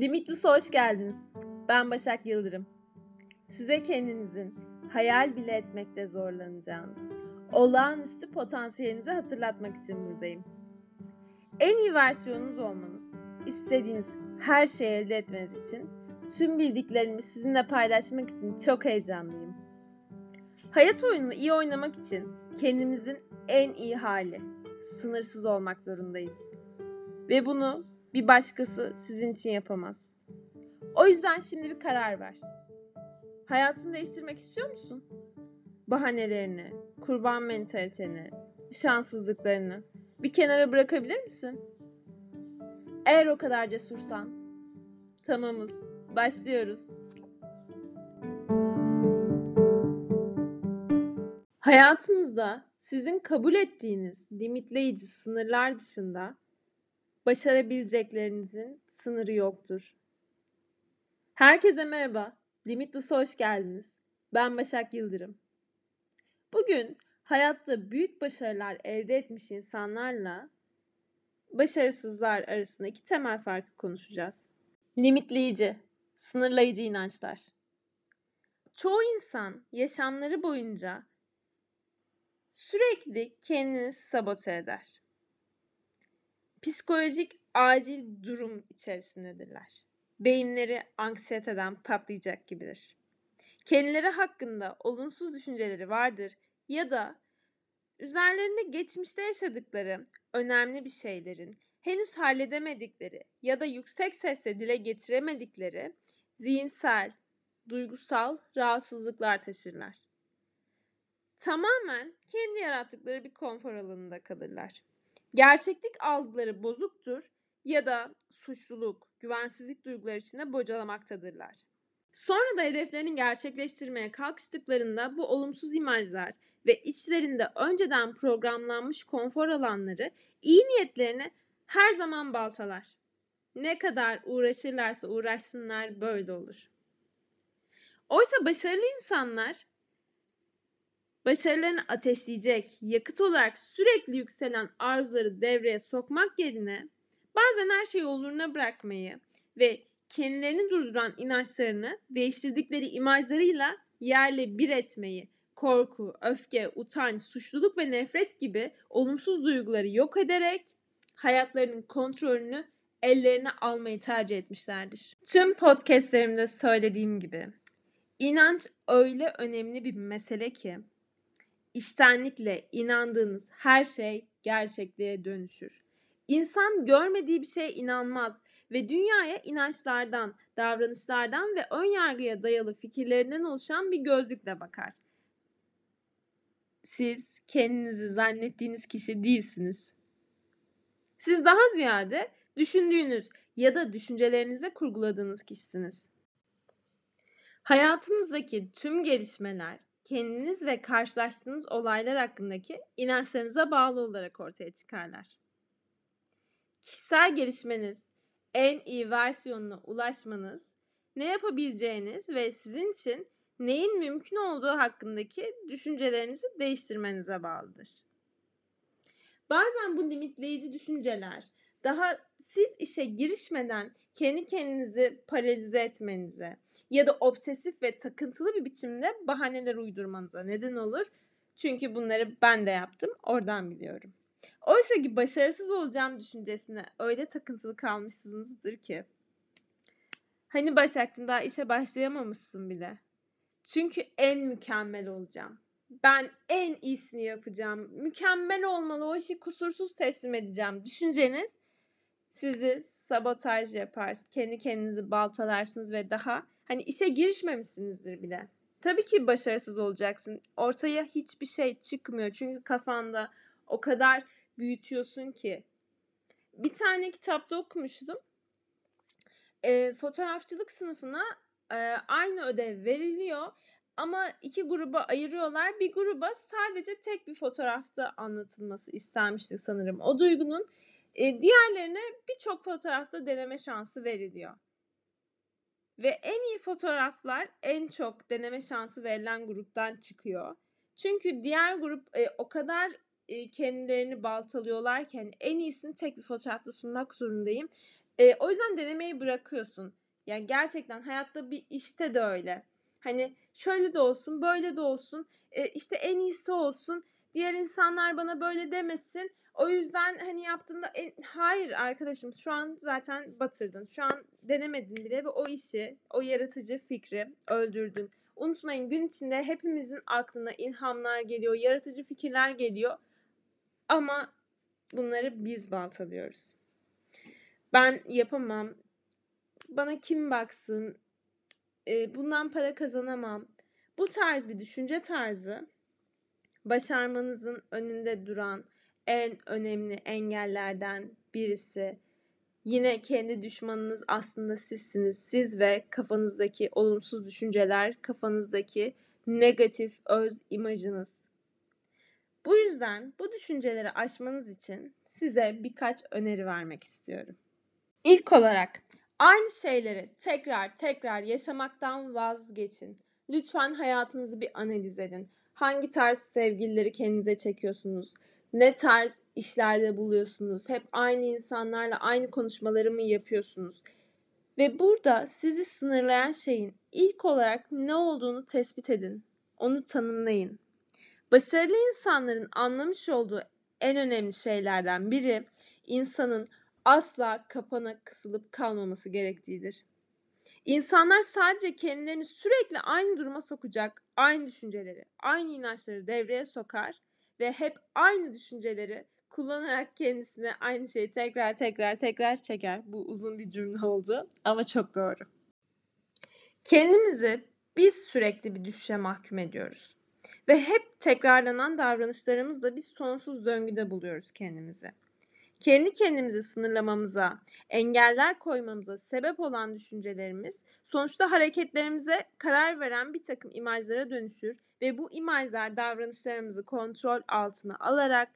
Limitless'e hoş geldiniz. Ben Başak Yıldırım. Size kendinizin hayal bile etmekte zorlanacağınız, olağanüstü potansiyelinizi hatırlatmak için buradayım. En iyi versiyonunuz olmanız, istediğiniz her şeyi elde etmeniz için tüm bildiklerimi sizinle paylaşmak için çok heyecanlıyım. Hayat oyununu iyi oynamak için kendimizin en iyi hali, sınırsız olmak zorundayız. Ve bunu bir başkası sizin için yapamaz. O yüzden şimdi bir karar ver. Hayatını değiştirmek istiyor musun? Bahanelerini, kurban mentaliteni, şanssızlıklarını bir kenara bırakabilir misin? Eğer o kadar cesursan, tamamız, başlıyoruz. Hayatınızda sizin kabul ettiğiniz limitleyici sınırlar dışında başarabileceklerinizin sınırı yoktur. Herkese merhaba. Limitless'a hoş geldiniz. Ben Başak Yıldırım. Bugün hayatta büyük başarılar elde etmiş insanlarla başarısızlar arasındaki temel farkı konuşacağız. Limitleyici, sınırlayıcı inançlar. Çoğu insan yaşamları boyunca sürekli kendini sabote eder. Psikolojik acil durum içerisindedirler. Beyinleri anksiyeteden patlayacak gibidir. Kendileri hakkında olumsuz düşünceleri vardır ya da üzerlerinde geçmişte yaşadıkları önemli bir şeylerin henüz halledemedikleri ya da yüksek sesle dile getiremedikleri zihinsel, duygusal rahatsızlıklar taşırlar. Tamamen kendi yarattıkları bir konfor alanında kalırlar. Gerçeklik algıları bozuktur ya da suçluluk, güvensizlik duyguları içinde bocalamaktadırlar. Sonra da hedeflerini gerçekleştirmeye kalkıştıklarında bu olumsuz imajlar ve içlerinde önceden programlanmış konfor alanları iyi niyetlerini her zaman baltalar. Ne kadar uğraşırlarsa uğraşsınlar böyle olur. Oysa başarılı insanlar başarılarını ateşleyecek, yakıt olarak sürekli yükselen arzuları devreye sokmak yerine bazen her şeyi oluruna bırakmayı ve kendilerini durduran inançlarını değiştirdikleri imajlarıyla yerle bir etmeyi, korku, öfke, utanç, suçluluk ve nefret gibi olumsuz duyguları yok ederek hayatlarının kontrolünü ellerine almayı tercih etmişlerdir. Tüm podcastlerimde söylediğim gibi inanç öyle önemli bir mesele ki İştenlikle inandığınız her şey gerçekliğe dönüşür. İnsan görmediği bir şeye inanmaz ve dünyaya inançlardan, davranışlardan ve ön yargıya dayalı fikirlerinden oluşan bir gözlükle bakar. Siz kendinizi zannettiğiniz kişi değilsiniz. Siz daha ziyade düşündüğünüz ya da düşüncelerinize kurguladığınız kişisiniz. Hayatınızdaki tüm gelişmeler kendiniz ve karşılaştığınız olaylar hakkındaki inançlarınıza bağlı olarak ortaya çıkarlar. Kişisel gelişmeniz, en iyi versiyonuna ulaşmanız, ne yapabileceğiniz ve sizin için neyin mümkün olduğu hakkındaki düşüncelerinizi değiştirmenize bağlıdır. Bazen bu limitleyici düşünceler daha siz işe girişmeden kendi kendinizi paralize etmenize ya da obsesif ve takıntılı bir biçimde bahaneler uydurmanıza neden olur. Çünkü bunları ben de yaptım, oradan biliyorum. Oysa ki başarısız olacağım düşüncesine öyle takıntılı kalmışsınızdır ki. Hani Başak'cığım daha işe başlayamamışsın bile. Çünkü en mükemmel olacağım. Ben en iyisini yapacağım. Mükemmel olmalı o işi kusursuz teslim edeceğim. Düşünceniz sizi sabotaj yapar, kendi kendinizi baltalarsınız ve daha hani işe girişmemişsinizdir bile. Tabii ki başarısız olacaksın. Ortaya hiçbir şey çıkmıyor. Çünkü kafanda o kadar büyütüyorsun ki. Bir tane kitapta okumuştum. E, fotoğrafçılık sınıfına e, aynı ödev veriliyor ama iki gruba ayırıyorlar. Bir gruba sadece tek bir fotoğrafta anlatılması istenmişti sanırım. O duygunun e, diğerlerine birçok fotoğrafta deneme şansı veriliyor. Ve en iyi fotoğraflar en çok deneme şansı verilen gruptan çıkıyor. Çünkü diğer grup e, o kadar e, kendilerini baltalıyorlar ki hani en iyisini tek bir fotoğrafta sunmak zorundayım. E, o yüzden denemeyi bırakıyorsun. Yani gerçekten hayatta bir işte de öyle. Hani şöyle de olsun, böyle de olsun, e, işte en iyisi olsun. Diğer insanlar bana böyle demesin. O yüzden hani yaptığımda en... hayır arkadaşım şu an zaten batırdın. Şu an denemedin bile ve o işi, o yaratıcı fikri öldürdün. Unutmayın gün içinde hepimizin aklına ilhamlar geliyor, yaratıcı fikirler geliyor. Ama bunları biz baltalıyoruz. Ben yapamam. Bana kim baksın? E, bundan para kazanamam. Bu tarz bir düşünce tarzı başarmanızın önünde duran en önemli engellerden birisi. Yine kendi düşmanınız aslında sizsiniz. Siz ve kafanızdaki olumsuz düşünceler, kafanızdaki negatif öz imajınız. Bu yüzden bu düşünceleri aşmanız için size birkaç öneri vermek istiyorum. İlk olarak aynı şeyleri tekrar tekrar yaşamaktan vazgeçin. Lütfen hayatınızı bir analiz edin. Hangi tarz sevgilileri kendinize çekiyorsunuz? Ne tarz işlerde buluyorsunuz? Hep aynı insanlarla aynı konuşmaları mı yapıyorsunuz? Ve burada sizi sınırlayan şeyin ilk olarak ne olduğunu tespit edin. Onu tanımlayın. Başarılı insanların anlamış olduğu en önemli şeylerden biri insanın asla kapana kısılıp kalmaması gerektiğidir. İnsanlar sadece kendilerini sürekli aynı duruma sokacak, aynı düşünceleri, aynı inançları devreye sokar ve hep aynı düşünceleri kullanarak kendisine aynı şeyi tekrar tekrar tekrar çeker. Bu uzun bir cümle oldu ama çok doğru. Kendimizi biz sürekli bir düşüşe mahkum ediyoruz. Ve hep tekrarlanan davranışlarımızla bir sonsuz döngüde buluyoruz kendimizi kendi kendimizi sınırlamamıza, engeller koymamıza sebep olan düşüncelerimiz sonuçta hareketlerimize karar veren bir takım imajlara dönüşür ve bu imajlar davranışlarımızı kontrol altına alarak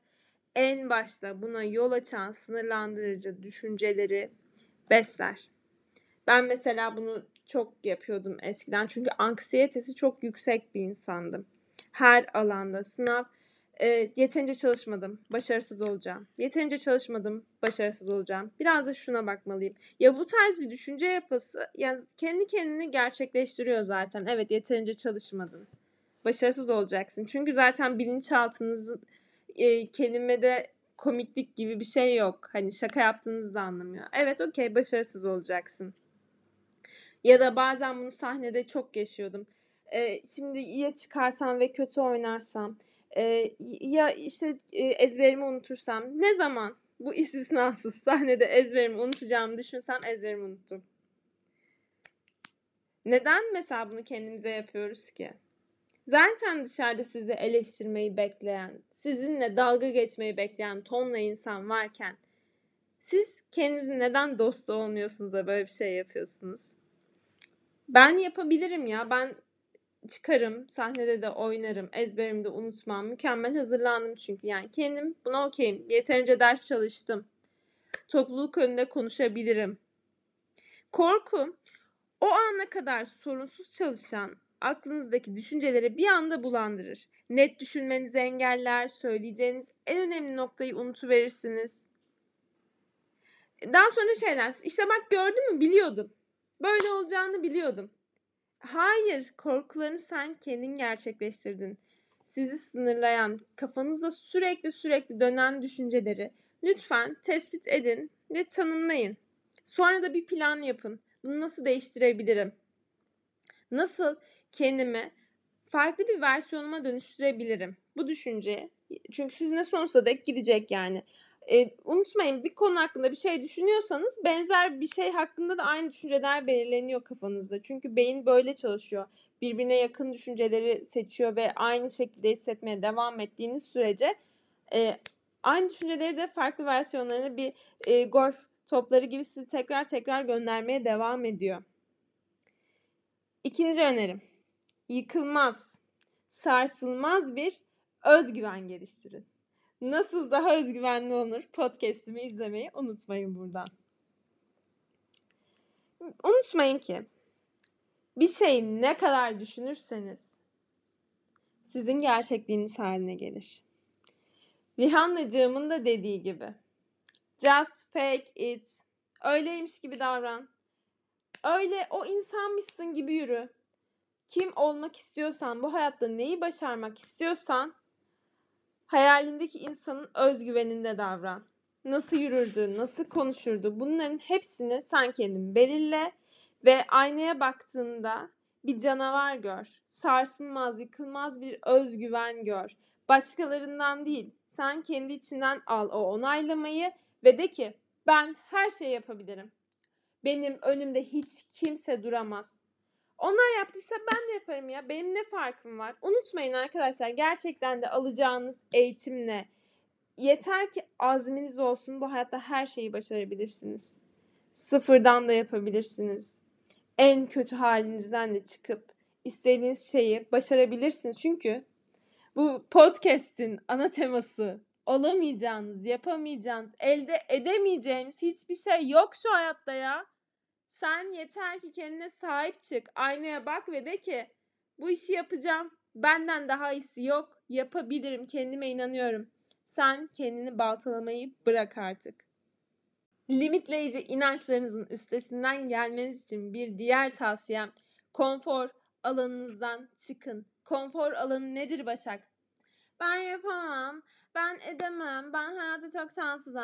en başta buna yol açan sınırlandırıcı düşünceleri besler. Ben mesela bunu çok yapıyordum eskiden çünkü anksiyetesi çok yüksek bir insandım. Her alanda sınav e, yeterince çalışmadım, başarısız olacağım. Yeterince çalışmadım, başarısız olacağım. Biraz da şuna bakmalıyım. Ya bu tarz bir düşünce yapısı yani kendi kendini gerçekleştiriyor zaten. Evet yeterince çalışmadın. Başarısız olacaksın. Çünkü zaten bilinçaltınızın e, kelimede komiklik gibi bir şey yok. Hani şaka yaptığınızı da anlamıyor. Evet okey başarısız olacaksın. Ya da bazen bunu sahnede çok yaşıyordum. E, şimdi ya çıkarsam ve kötü oynarsam e, ya işte e, ezberimi unutursam ne zaman bu istisnasız sahnede ezberimi unutacağımı düşünsem ezberimi unuttum. Neden mesela bunu kendimize yapıyoruz ki? Zaten dışarıda sizi eleştirmeyi bekleyen, sizinle dalga geçmeyi bekleyen tonla insan varken siz kendinizin neden dostu olmuyorsunuz da böyle bir şey yapıyorsunuz? Ben yapabilirim ya. Ben çıkarım, sahnede de oynarım, ezberimde unutmam. Mükemmel hazırlandım çünkü. Yani kendim buna okeyim. Yeterince ders çalıştım. Topluluk önünde konuşabilirim. Korku o ana kadar sorunsuz çalışan aklınızdaki düşünceleri bir anda bulandırır. Net düşünmenizi engeller, söyleyeceğiniz en önemli noktayı unutuverirsiniz. Daha sonra şeyler, işte bak gördün mü biliyordum. Böyle olacağını biliyordum. Hayır, korkularını sen kendin gerçekleştirdin. Sizi sınırlayan, kafanızda sürekli sürekli dönen düşünceleri lütfen tespit edin ve tanımlayın. Sonra da bir plan yapın. Bunu nasıl değiştirebilirim? Nasıl kendimi farklı bir versiyonuma dönüştürebilirim? Bu düşünce. Çünkü sizinle sonsuza dek gidecek yani. E, unutmayın bir konu hakkında bir şey düşünüyorsanız benzer bir şey hakkında da aynı düşünceler belirleniyor kafanızda. Çünkü beyin böyle çalışıyor. Birbirine yakın düşünceleri seçiyor ve aynı şekilde hissetmeye devam ettiğiniz sürece e, aynı düşünceleri de farklı versiyonlarını bir e, golf topları gibi sizi tekrar tekrar göndermeye devam ediyor. İkinci önerim. Yıkılmaz, sarsılmaz bir özgüven geliştirin. Nasıl daha özgüvenli olur podcast'imi izlemeyi unutmayın buradan. Unutmayın ki bir şeyi ne kadar düşünürseniz sizin gerçekliğiniz haline gelir. Rihanna'cığımın da dediği gibi just fake it Öyleymiş gibi davran. Öyle o insanmışsın gibi yürü. Kim olmak istiyorsan, bu hayatta neyi başarmak istiyorsan hayalindeki insanın özgüveninde davran. Nasıl yürürdü, nasıl konuşurdu bunların hepsini sen kendin belirle ve aynaya baktığında bir canavar gör. Sarsılmaz, yıkılmaz bir özgüven gör. Başkalarından değil, sen kendi içinden al o onaylamayı ve de ki ben her şeyi yapabilirim. Benim önümde hiç kimse duramaz. Onlar yaptıysa ben de yaparım ya. Benim ne farkım var? Unutmayın arkadaşlar gerçekten de alacağınız eğitimle yeter ki azminiz olsun bu hayatta her şeyi başarabilirsiniz. Sıfırdan da yapabilirsiniz. En kötü halinizden de çıkıp istediğiniz şeyi başarabilirsiniz. Çünkü bu podcast'in ana teması olamayacağınız, yapamayacağınız, elde edemeyeceğiniz hiçbir şey yok şu hayatta ya. Sen yeter ki kendine sahip çık. Aynaya bak ve de ki bu işi yapacağım. Benden daha iyisi yok. Yapabilirim. Kendime inanıyorum. Sen kendini baltalamayı bırak artık. Limitleyici inançlarınızın üstesinden gelmeniz için bir diğer tavsiyem konfor alanınızdan çıkın. Konfor alanı nedir Başak? Ben yapamam, ben edemem, ben hayatta çok şanssızım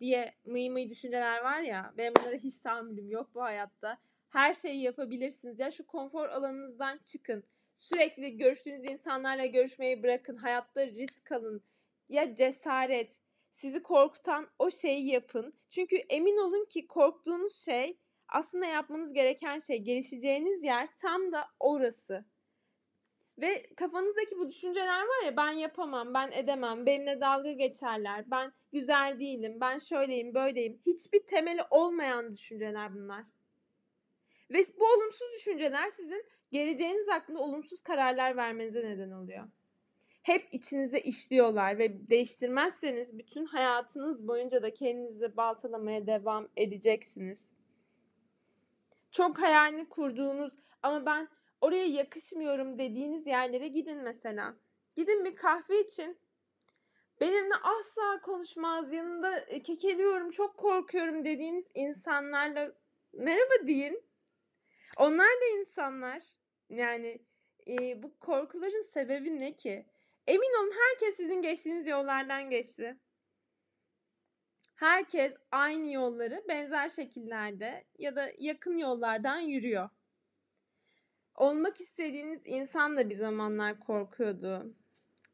diye mıy mıy düşünceler var ya. Benim bunlara hiç tahammülüm yok bu hayatta. Her şeyi yapabilirsiniz. Ya şu konfor alanınızdan çıkın. Sürekli görüştüğünüz insanlarla görüşmeyi bırakın. Hayatta risk alın. Ya cesaret. Sizi korkutan o şeyi yapın. Çünkü emin olun ki korktuğunuz şey aslında yapmanız gereken şey. Gelişeceğiniz yer tam da orası. Ve kafanızdaki bu düşünceler var ya ben yapamam, ben edemem, benimle dalga geçerler, ben güzel değilim, ben şöyleyim, böyleyim. Hiçbir temeli olmayan düşünceler bunlar. Ve bu olumsuz düşünceler sizin geleceğiniz hakkında olumsuz kararlar vermenize neden oluyor. Hep içinize işliyorlar ve değiştirmezseniz bütün hayatınız boyunca da kendinizi baltalamaya devam edeceksiniz. Çok hayalini kurduğunuz ama ben oraya yakışmıyorum dediğiniz yerlere gidin mesela. Gidin bir kahve için. Benimle asla konuşmaz, yanında e, kekeliyorum, çok korkuyorum dediğiniz insanlarla merhaba deyin. Onlar da insanlar. Yani e, bu korkuların sebebi ne ki? Emin olun herkes sizin geçtiğiniz yollardan geçti. Herkes aynı yolları benzer şekillerde ya da yakın yollardan yürüyor. Olmak istediğiniz insan da bir zamanlar korkuyordu.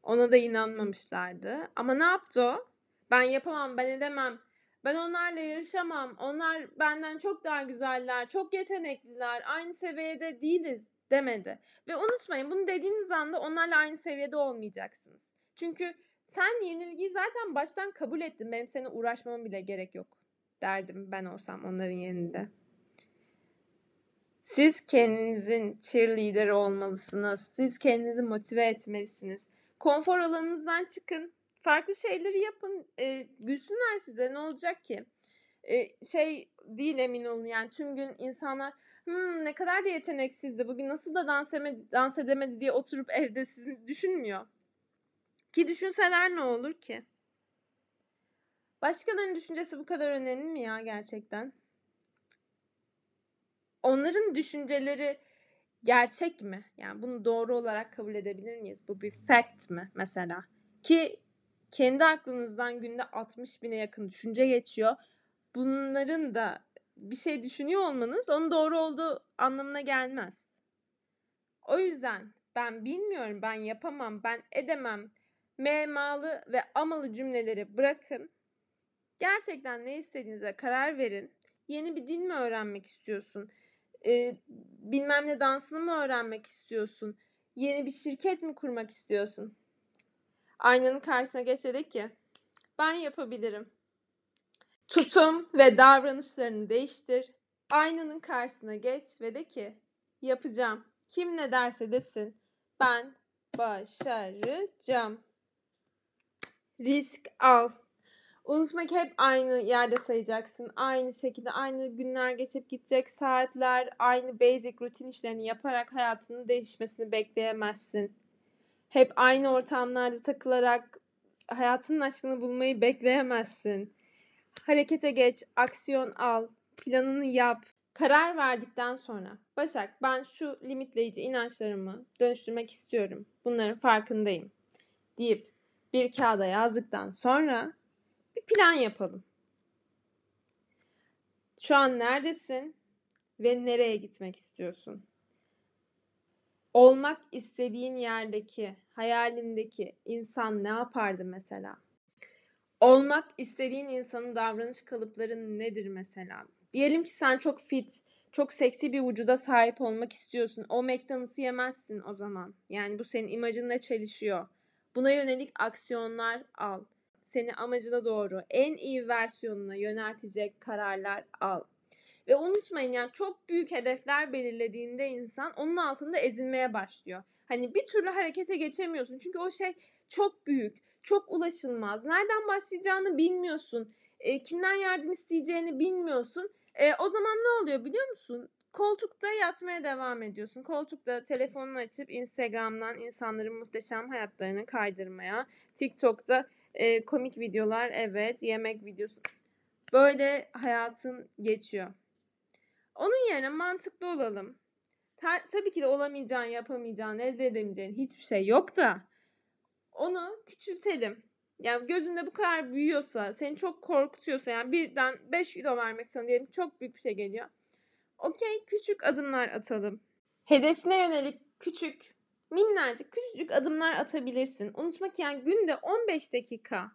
Ona da inanmamışlardı. Ama ne yaptı o? Ben yapamam, ben edemem. Ben onlarla yarışamam. Onlar benden çok daha güzeller, çok yetenekliler. Aynı seviyede değiliz demedi. Ve unutmayın bunu dediğiniz anda onlarla aynı seviyede olmayacaksınız. Çünkü sen yenilgiyi zaten baştan kabul ettin. Benim seninle uğraşmama bile gerek yok derdim ben olsam onların yerinde. Siz kendinizin cheerleader olmalısınız. Siz kendinizi motive etmelisiniz. Konfor alanınızdan çıkın. Farklı şeyleri yapın. E, gülsünler size. Ne olacak ki? E, şey değil emin olun yani tüm gün insanlar hmm, ne kadar da yeteneksizdi bugün nasıl da dans, emedi, dans edemedi diye oturup evde sizin düşünmüyor. Ki düşünseler ne olur ki? Başkalarının düşüncesi bu kadar önemli mi ya gerçekten? Onların düşünceleri gerçek mi? Yani bunu doğru olarak kabul edebilir miyiz? Bu bir fact mi mesela? Ki kendi aklınızdan günde 60 bine yakın düşünce geçiyor. Bunların da bir şey düşünüyor olmanız onun doğru olduğu anlamına gelmez. O yüzden ben bilmiyorum, ben yapamam, ben edemem memalı ve amalı cümleleri bırakın. Gerçekten ne istediğinize karar verin. Yeni bir dil mi öğrenmek istiyorsun? E, bilmem ne dansını mı öğrenmek istiyorsun? Yeni bir şirket mi kurmak istiyorsun? Aynanın karşısına geç ve de ki ben yapabilirim. Tutum ve davranışlarını değiştir. Aynanın karşısına geç ve de ki yapacağım. Kim ne derse desin ben başaracağım. Risk al. Unutma ki hep aynı yerde sayacaksın. Aynı şekilde aynı günler geçip gidecek saatler, aynı basic rutin işlerini yaparak hayatının değişmesini bekleyemezsin. Hep aynı ortamlarda takılarak hayatının aşkını bulmayı bekleyemezsin. Harekete geç, aksiyon al, planını yap. Karar verdikten sonra Başak ben şu limitleyici inançlarımı dönüştürmek istiyorum. Bunların farkındayım deyip bir kağıda yazdıktan sonra plan yapalım. Şu an neredesin ve nereye gitmek istiyorsun? Olmak istediğin yerdeki, hayalindeki insan ne yapardı mesela? Olmak istediğin insanın davranış kalıpları nedir mesela? Diyelim ki sen çok fit, çok seksi bir vücuda sahip olmak istiyorsun. O McDonald's'ı yemezsin o zaman. Yani bu senin imajınla çelişiyor. Buna yönelik aksiyonlar al. Seni amacına doğru en iyi versiyonuna yöneltecek kararlar al. Ve unutmayın yani çok büyük hedefler belirlediğinde insan onun altında ezilmeye başlıyor. Hani bir türlü harekete geçemiyorsun. Çünkü o şey çok büyük, çok ulaşılmaz. Nereden başlayacağını bilmiyorsun. E, kimden yardım isteyeceğini bilmiyorsun. E, o zaman ne oluyor biliyor musun? Koltukta yatmaya devam ediyorsun. Koltukta telefonunu açıp Instagram'dan insanların muhteşem hayatlarını kaydırmaya, TikTok'ta e, komik videolar evet, yemek videosu. Böyle hayatın geçiyor. Onun yerine mantıklı olalım. Ta- tabii ki de olamayacağın, yapamayacağın, elde edemeyeceğin hiçbir şey yok da onu küçültelim. Yani gözünde bu kadar büyüyorsa, seni çok korkutuyorsa yani birden 5 kilo vermek sana diyelim çok büyük bir şey geliyor. Okey küçük adımlar atalım. Hedefine yönelik küçük, minnacık küçücük adımlar atabilirsin. Unutma ki yani günde 15 dakika.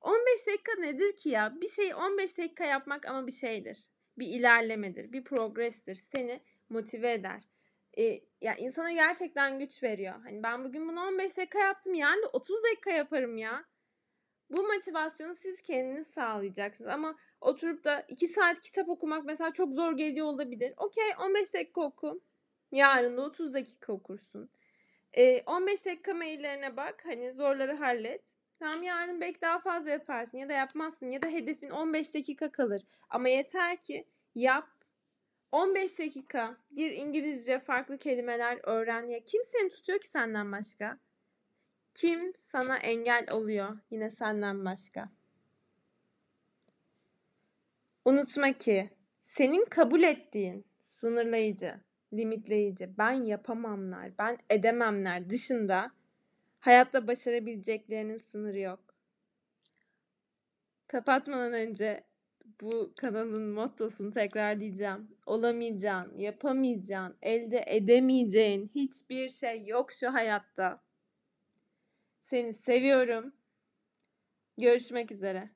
15 dakika nedir ki ya? Bir şeyi 15 dakika yapmak ama bir şeydir. Bir ilerlemedir, bir progrestir. Seni motive eder. Ee, ya insana gerçekten güç veriyor. Hani ben bugün bunu 15 dakika yaptım, yarın da 30 dakika yaparım ya. Bu motivasyonu siz kendiniz sağlayacaksınız. Ama oturup da 2 saat kitap okumak mesela çok zor geliyor olabilir. Okey 15 dakika oku. Yarın da 30 dakika okursun. Ee, 15 dakika maillerine bak. Hani zorları hallet. Tamam yarın belki daha fazla yaparsın ya da yapmazsın ya da hedefin 15 dakika kalır. Ama yeter ki yap. 15 dakika gir İngilizce farklı kelimeler öğren ya. Kim seni tutuyor ki senden başka? Kim sana engel oluyor yine senden başka? Unutma ki senin kabul ettiğin sınırlayıcı, limitleyici, ben yapamamlar, ben edememler dışında hayatta başarabileceklerinin sınırı yok. Kapatmadan önce bu kanalın mottosunu tekrar diyeceğim. Olamayacağın, yapamayacağın, elde edemeyeceğin hiçbir şey yok şu hayatta. Seni seviyorum. Görüşmek üzere.